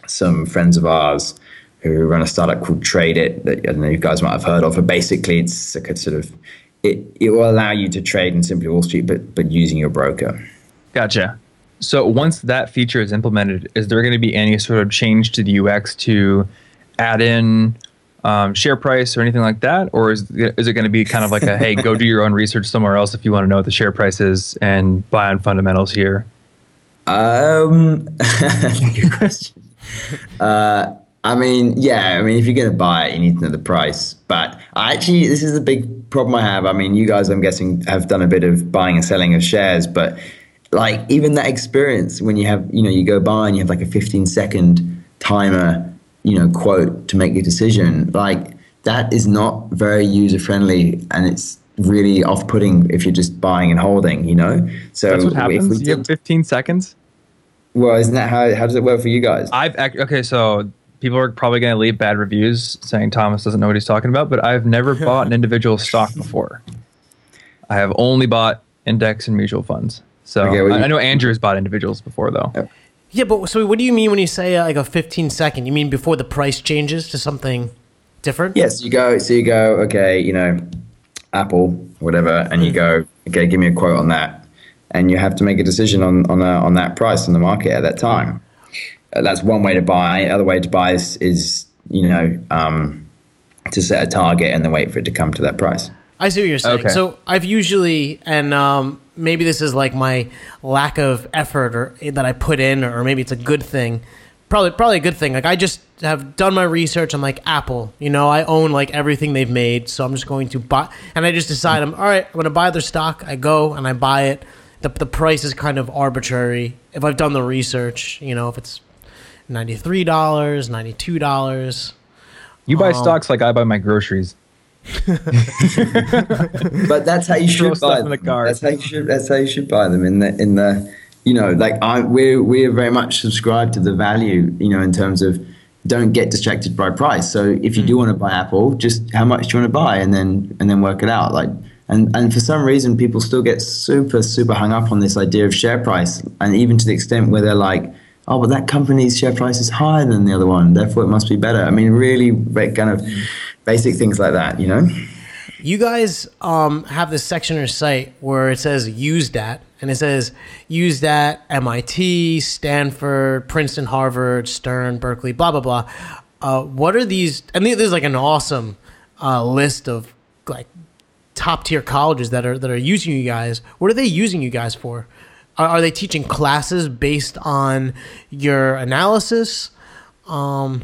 some friends of ours who run a startup called Trade It that I don't know you guys might have heard of. But basically, it's a sort of it, it will allow you to trade in Simply Wall Street, but but using your broker. Gotcha. So once that feature is implemented, is there going to be any sort of change to the UX to add in um, share price or anything like that, or is is it going to be kind of like a hey, go do your own research somewhere else if you want to know what the share price is and buy on fundamentals here? Um, good question. Uh, I mean, yeah, I mean, if you're going to buy it, you need to know the price. But I actually, this is a big problem I have. I mean, you guys, I'm guessing, have done a bit of buying and selling of shares, but like even that experience when you have, you know, you go buy and you have like a 15 second timer you know quote to make your decision like that is not very user friendly and it's really off putting if you're just buying and holding you know? So that's what happens if we did, you have 15 seconds? Well isn't that how how does it work for you guys? I've okay so people are probably going to leave bad reviews saying thomas doesn't know what he's talking about but i've never bought an individual stock before i have only bought index and mutual funds so okay, well, I, I know andrew's bought individuals before though yeah, but so what do you mean when you say uh, like a 15 second? You mean before the price changes to something different? Yes, you go. So you go. Okay, you know, Apple, whatever, and you hmm. go. Okay, give me a quote on that, and you have to make a decision on on uh, on that price in the market at that time. That's one way to buy. Other way to buy is, is you know um, to set a target and then wait for it to come to that price. I see what you're saying. Okay. So I've usually, and um, maybe this is like my lack of effort or that I put in, or maybe it's a good thing. Probably, probably a good thing. Like I just have done my research on like Apple. You know, I own like everything they've made, so I'm just going to buy. And I just decide I'm all right. I'm going to buy their stock. I go and I buy it. The the price is kind of arbitrary. If I've done the research, you know, if it's ninety three dollars, ninety two dollars. You buy um, stocks like I buy my groceries. but that's how you should buy them. The that's how you should. That's how you should buy them in the in the. You know, like I we're we're very much subscribed to the value. You know, in terms of don't get distracted by price. So if you do hmm. want to buy Apple, just how much do you want to buy, and then and then work it out. Like and and for some reason, people still get super super hung up on this idea of share price, and even to the extent where they're like, oh, but that company's share price is higher than the other one, therefore it must be better. I mean, really, kind of basic things like that, you know? You guys um, have this section or site where it says used at, and it says used at MIT, Stanford, Princeton, Harvard, Stern, Berkeley, blah, blah, blah. Uh, what are these? And there's like an awesome uh, list of like top tier colleges that are that are using you guys. What are they using you guys for? Are, are they teaching classes based on your analysis? Um,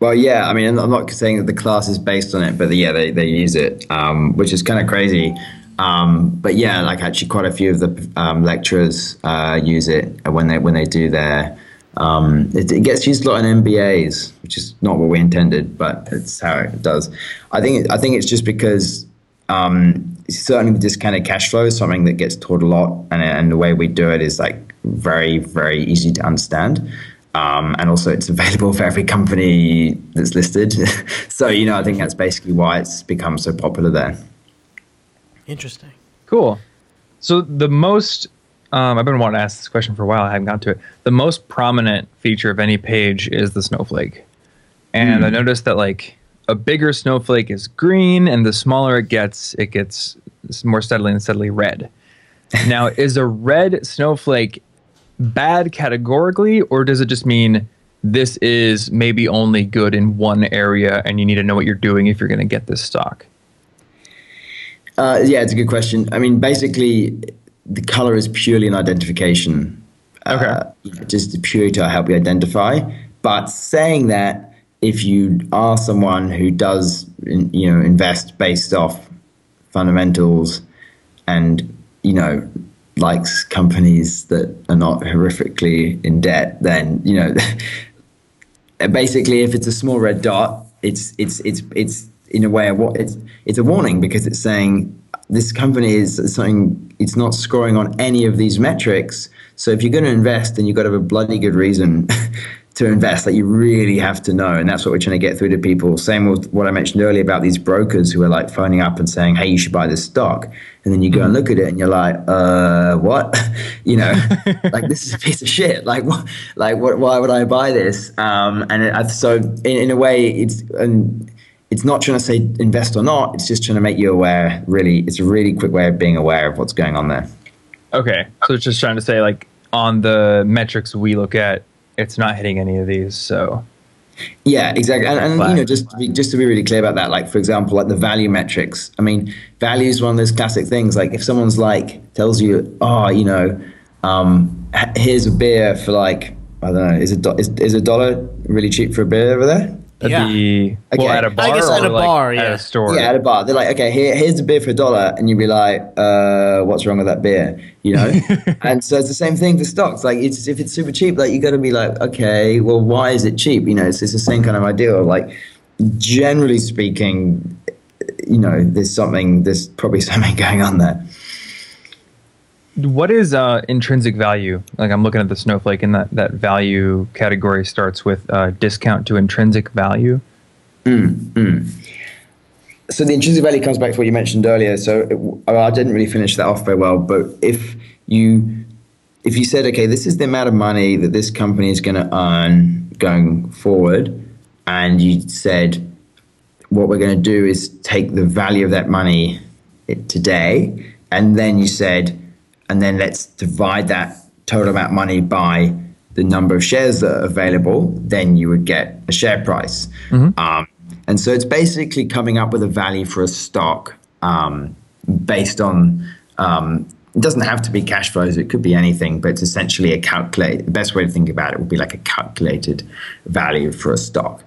well, yeah. I mean, I'm not saying that the class is based on it, but yeah, they, they use it, um, which is kind of crazy. Um, but yeah, like actually, quite a few of the um, lecturers uh, use it when they when they do their. Um, it, it, gets used a lot in MBAs, which is not what we intended, but it's how it does. I think I think it's just because um, certainly the discounted cash flow is something that gets taught a lot, and, and the way we do it is like very very easy to understand. Um, and also it's available for every company that's listed. so you know, I think that's basically why it's become so popular there. Interesting. Cool. So the most um, I've been wanting to ask this question for a while. I haven't got to it. The most prominent feature of any page is the snowflake, and mm. I noticed that like a bigger snowflake is green, and the smaller it gets, it gets more steadily and steadily red. now, is a red snowflake bad categorically, or does it just mean this is maybe only good in one area and you need to know what you're doing if you're going to get this stock? Uh, yeah, it's a good question. I mean, basically, the color is purely an identification. Okay. Uh, just purely to help you identify. But saying that, if you are someone who does, you know, invest based off fundamentals and, you know, likes companies that are not horrifically in debt, then, you know, basically, if it's a small red dot, it's, it's, it's, it's, in a way, a it's it's a warning because it's saying this company is something it's not scoring on any of these metrics. So if you're going to invest, then you've got to have a bloody good reason to invest. Like you really have to know, and that's what we're trying to get through to people. Same with what I mentioned earlier about these brokers who are like phoning up and saying, "Hey, you should buy this stock," and then you go and look at it, and you're like, "Uh, what?" you know, like this is a piece of shit. Like what? Like what? Why would I buy this? Um, and it, so in, in a way, it's and it's not trying to say invest or not. It's just trying to make you aware. Really, it's a really quick way of being aware of what's going on there. Okay, so it's just trying to say like on the metrics we look at, it's not hitting any of these. So Yeah, exactly. And, and you know, just to be, just to be really clear about that, like for example, like the value metrics. I mean, value is one of those classic things. Like if someone's like tells you, oh, you know, um, here's a beer for like I don't know, is a do- is, is a dollar really cheap for a beer over there? That'd Yeah. be Okay. well at a I bar guess or at a like bar, at a store. Yeah, at a bar. They're like, okay, here, here's a beer for a dollar, and you'd be like, uh, what's wrong with that beer? You know. and so it's the same thing for stocks. Like, it's if it's super cheap, like you got to be like, okay, well, why is it cheap? You know, it's, it's the same kind of idea. Of like, generally speaking, you know, there's something, there's probably something going on there. What is uh, intrinsic value? Like I'm looking at the snowflake, and that that value category starts with uh, discount to intrinsic value. so the intrinsic value comes back to what you mentioned earlier. So it, I didn't really finish that off very well, but if you if you said, okay, this is the amount of money that this company is going to earn going forward, and you said what we're going to do is take the value of that money today, and then you said, and then let's divide that total amount of money by the number of shares that are available, then you would get a share price. Um, and so it's basically coming up with a value for a stock um, based on. Um, it doesn't have to be cash flows; it could be anything. But it's essentially a calculate. The best way to think about it would be like a calculated value for a stock.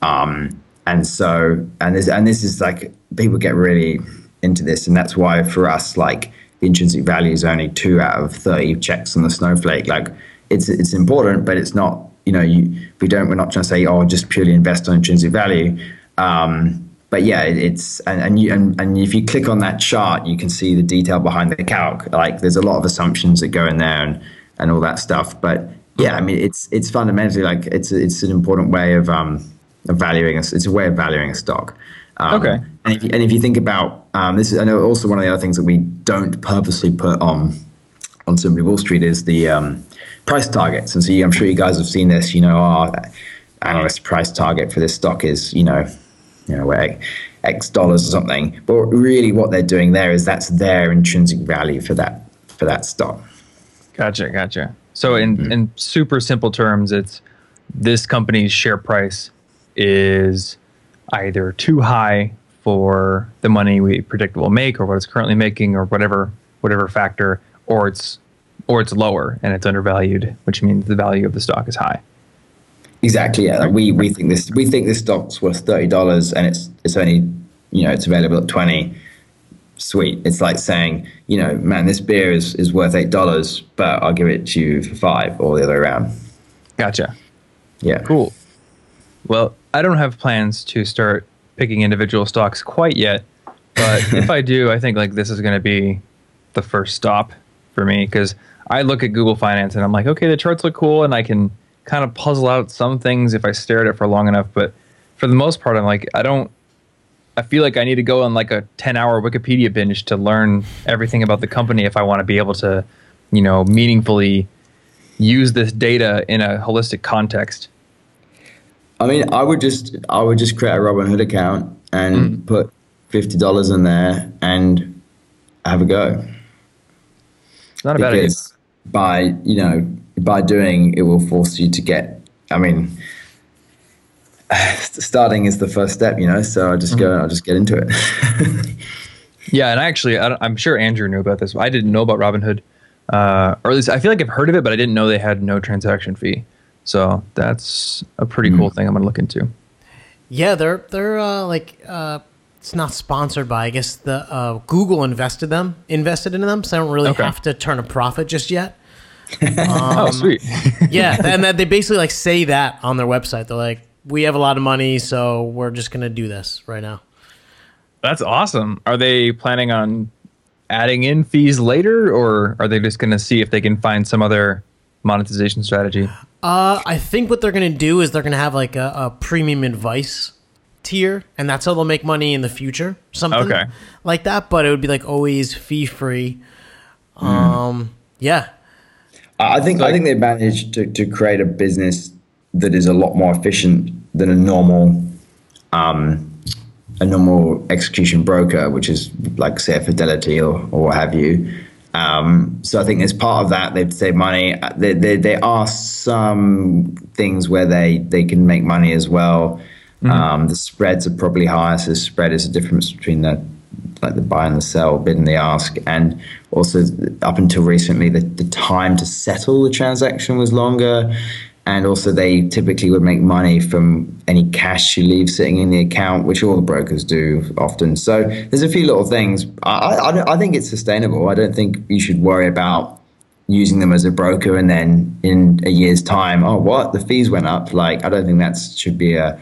Um, and so, and this, and this is like people get really into this, and that's why for us, like the intrinsic value is only two out of thirty checks on the snowflake. Like it's it's important, but it's not. You know, you we don't. We're not trying to say, oh, just purely invest on intrinsic value. Um, but yeah, it, it's and and, you, and and if you click on that chart, you can see the detail behind the calc. Like there's a lot of assumptions that go in there and and all that stuff. But yeah, I mean, it's it's fundamentally like it's it's an important way of um of valuing us. It's a way of valuing a stock. Um, Okay. And if you, and if you think about um, this, is I know also one of the other things that we don't purposely put on on Simply Wall Street is the um, price targets. And so you, I'm sure you guys have seen this. You know, our analyst price target for this stock is you know, you know, where X dollars or something. But really, what they're doing there is that's their intrinsic value for that for that stock. Gotcha, gotcha. So in in super simple terms, it's this company's share price is either too high for the money we predict it will make, or what it's currently making, or whatever whatever factor, or it's or it's lower and it's undervalued, which means the value of the stock is high. Exactly. Yeah. Like we we think this we think this stock's worth thirty dollars and it's it's only you know it's available at twenty. Sweet. It's like saying you know man this beer is is worth eight dollars but I'll give it to you for five or the other way around. Gotcha. Yeah. Cool. Well, I don't have plans to start picking individual stocks quite yet, but if I do, I think like this is going to be the first stop for me because I look at Google Finance and I'm like, okay, the charts look cool, and I can kind of puzzle out some things if I stare at it for long enough. But for the most part, I'm like, I don't. I feel like I need to go on like a 10 hour Wikipedia binge to learn everything about the company if I want to be able to, you know, meaningfully use this data in a holistic context. I mean, I would just I would just create a Robinhood account and put fifty dollars in there and have a go. It's not a bad idea. by you know by doing it will force you to get. I mean, starting is the first step, you know. So I just go, and I'll just get into it. Yeah, and I actually, I am sure Andrew knew about this. I didn't know about Robinhood, uh, or at least I feel like I've heard of it, but I didn't know they had no transaction fee. So that's a pretty cool thing I'm gonna look into. Yeah, they're they're uh, like uh, it's not sponsored by. I guess the uh, Google invested them invested in them, so I don't really Okay. have to turn a profit just yet. oh, sweet. Yeah, and that they basically like say that on their website. They're like, we have a lot of money, so we're just gonna do this right now. That's awesome. Are they planning on adding in fees later, or are they just going to see if they can find some other monetization strategy? Uh, I think what they're gonna do is they're gonna have like a, a premium advice tier, and that's how they'll make money in the future. Something Okay. like that, but it would be like always fee free. Um, yeah, I think I think they managed to, to create a business that is a lot more efficient than a normal um, a normal execution broker, which is like say a Fidelity or, or what have you. Um, so I think as part of that, they've saved money. There, there, there are some things where they, they can make money as well. Um, the spreads are probably higher, so the spread is the difference between the like the buy and the sell, bid and the ask, and also up until recently, the, the time to settle the transaction was longer, and also they typically would make money from any cash you leave sitting in the account, which all the brokers do often. So there's a few little things. I I, I think it's sustainable. I don't think you should worry about using them as a broker and then in a year's time, oh, what the fees went up. Like I don't think that should be a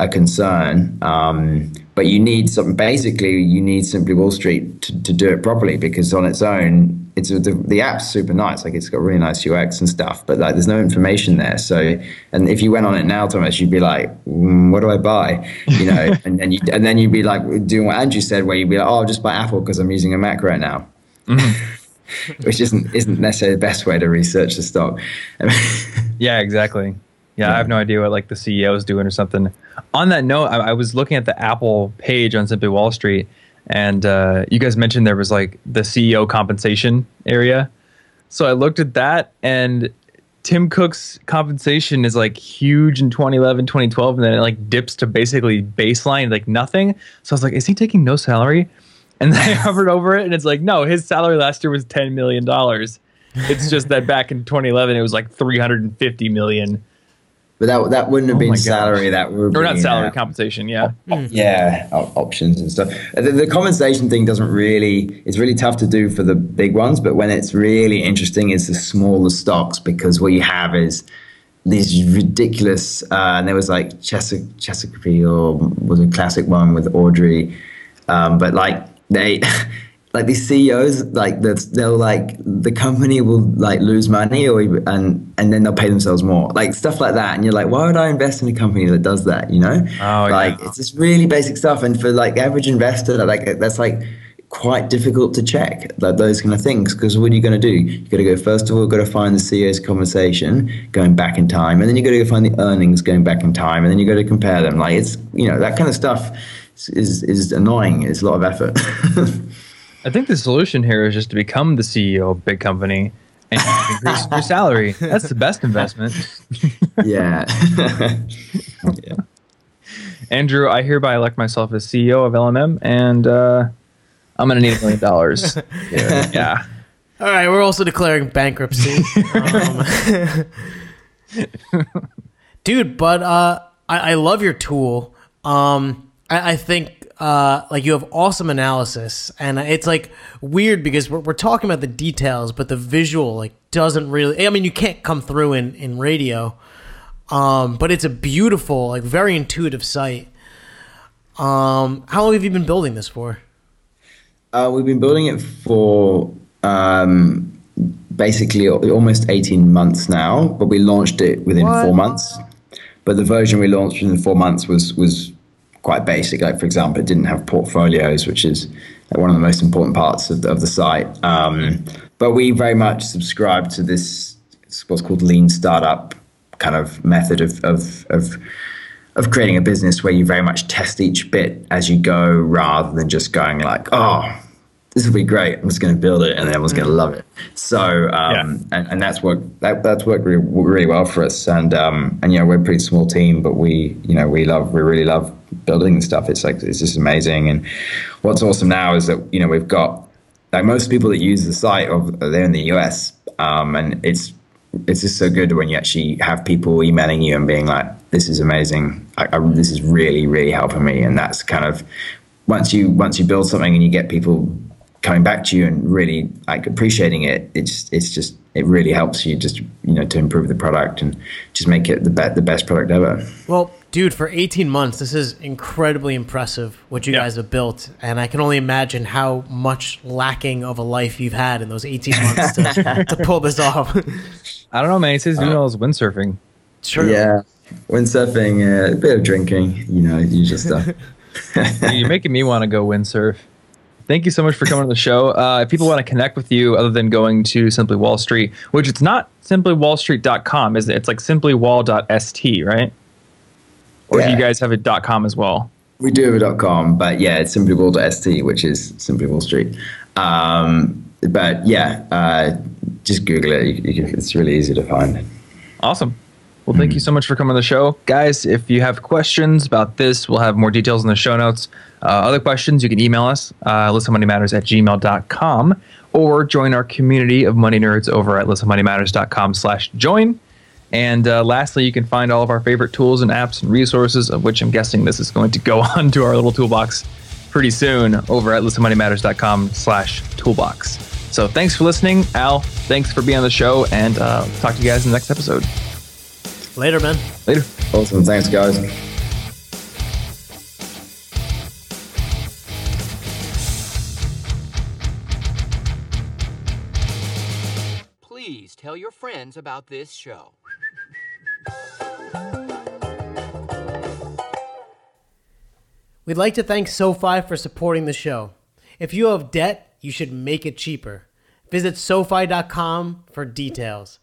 a concern. Um, but you need something. Basically, you need Simply Wall Street to, to do it properly because on its own, it's the, the app's super nice. Like it's got really nice UX and stuff, but like there's no information there. So, and if you went on it now, Thomas, you'd be like, mm, what do I buy? You know, and then you and then you'd be like doing what Andrew said, where you'd be like, oh, I'll just buy Apple because I'm using a Mac right now. Which isn't isn't necessarily the best way to research the stock. Yeah, exactly. Yeah, I have no idea what like the CEO is doing or something. On that note, I, I was looking at the Apple page on Simply Wall Street, and uh, you guys mentioned there was like the CEO compensation area. So I looked at that, and Tim Cook's compensation is like huge in 2011, 2012, and then it like dips to basically baseline, like nothing. So I was like, is he taking no salary? And then I hovered over it, and it's like, no, his salary last year was $10 million. It's just that back in 2011, it was like 350 million. But that that wouldn't have Oh been my gosh. salary. That would Or not salary, compensation, yeah. Yeah, options and stuff. The, the compensation thing doesn't really. It's really tough to do for the big ones, but when it's really interesting, is the smaller stocks because what you have is these ridiculous. Uh, and there was like Chesapeake, Chesapeake or was a classic one with Aubrey, um, but like they. Like these CEOs, like that's they'll like the company will like lose money or and and then they'll pay themselves more, like stuff like that. And you're like, why would I invest in a company that does that? You know, Oh, like yeah. it's just really basic stuff. And for like average investor, like that's like quite difficult to check like those kind of things because what are you going to do? You got to go first of all, got to find the CEO's conversation going back in time, and then you got to go find the earnings going back in time, and then you got to compare them. Like it's you know that kind of stuff is is annoying. It's a lot of effort. I think the solution here is just to become the CEO of a big company and increase your salary. That's the best investment. yeah. yeah. Andrew, I hereby elect myself as CEO of LMM, and uh, I'm going to need a million dollars. Yeah. All right, we're also declaring bankruptcy. um, dude, but uh, I, I love your tool. Um, I, I think uh, like you have awesome analysis, and it's like weird because we're, we're talking about the details, but the visual like doesn't really. I mean, you can't come through in in radio, um, but it's a beautiful, like very intuitive site. Um, how long have you been building this for? Uh, we've been building it for um, basically almost 18 months now, but we launched it within What? four months. But the version we launched within four months was was quite basic. Like for example, it didn't have portfolios, which is one of the most important parts of the, of the site. Um, but we very much subscribe to this what's called lean startup kind of method of of, of of creating a business where you very much test each bit as you go rather than just going like, oh, this will be great. I'm just going to build it, and everyone's going to love it. So, um, and, and that's worked. That, that's worked really, really well for us. And um, and you know, we're a pretty small team, but we, you know, we love, we really love building stuff. It's like it's just amazing. And what's awesome now is that you know we've got like most people that use the site of they're in the US, um, and it's it's just so good when you actually have people emailing you and being like, "This is amazing. I, I, this is really, really helping me." And that's kind of once you once you build something and you get people coming back to you and really like appreciating it, it's it's just it really helps you just you know to improve the product and just make it the be- the best product ever. Well, dude, for 18 months, this is incredibly impressive what you Yeah. guys have built, and I can only imagine how much lacking of a life you've had in those 18 months to, to pull this off. I don't know, man. He says you all his windsurfing. Sure. Yeah, windsurfing, uh, a bit of drinking, you know, usual stuff. You're making me want to go windsurf. Thank you so much for coming on the show. Uh, if people want to connect with you, other than going to Simply Wall Street, which it's not simplywallstreet.com, is it? It's like simplywall.st, right? Or do you guys have a dot .com as well? We do have a dot com, but yeah, it's simplywall.st, which is Simply Wall Street. Um, but yeah, uh, just Google it. You, you can, it's really easy to find. Awesome. Well, thank you so much for coming on the show. Guys, if you have questions about this, we'll have more details in the show notes. Uh, other questions, you can email us, uh, listenmoneymatters at gmail.com, or join our community of money nerds over at listenmoneymatters.com slash join. And uh, lastly, you can find all of our favorite tools and apps and resources, of which I'm guessing this is going to go on to our little toolbox pretty soon over at listenmoneymatters.com slash toolbox. So thanks for listening. Al, thanks for being on the show, and uh, talk to you guys in the next episode. Later, man. Later. Awesome. Thanks, guys. Please tell your friends about this show. We'd like to thank SoFi for supporting the show. If you have debt, you should make it cheaper. Visit SoFi.com for details.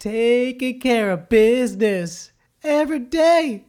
Taking care of business every day.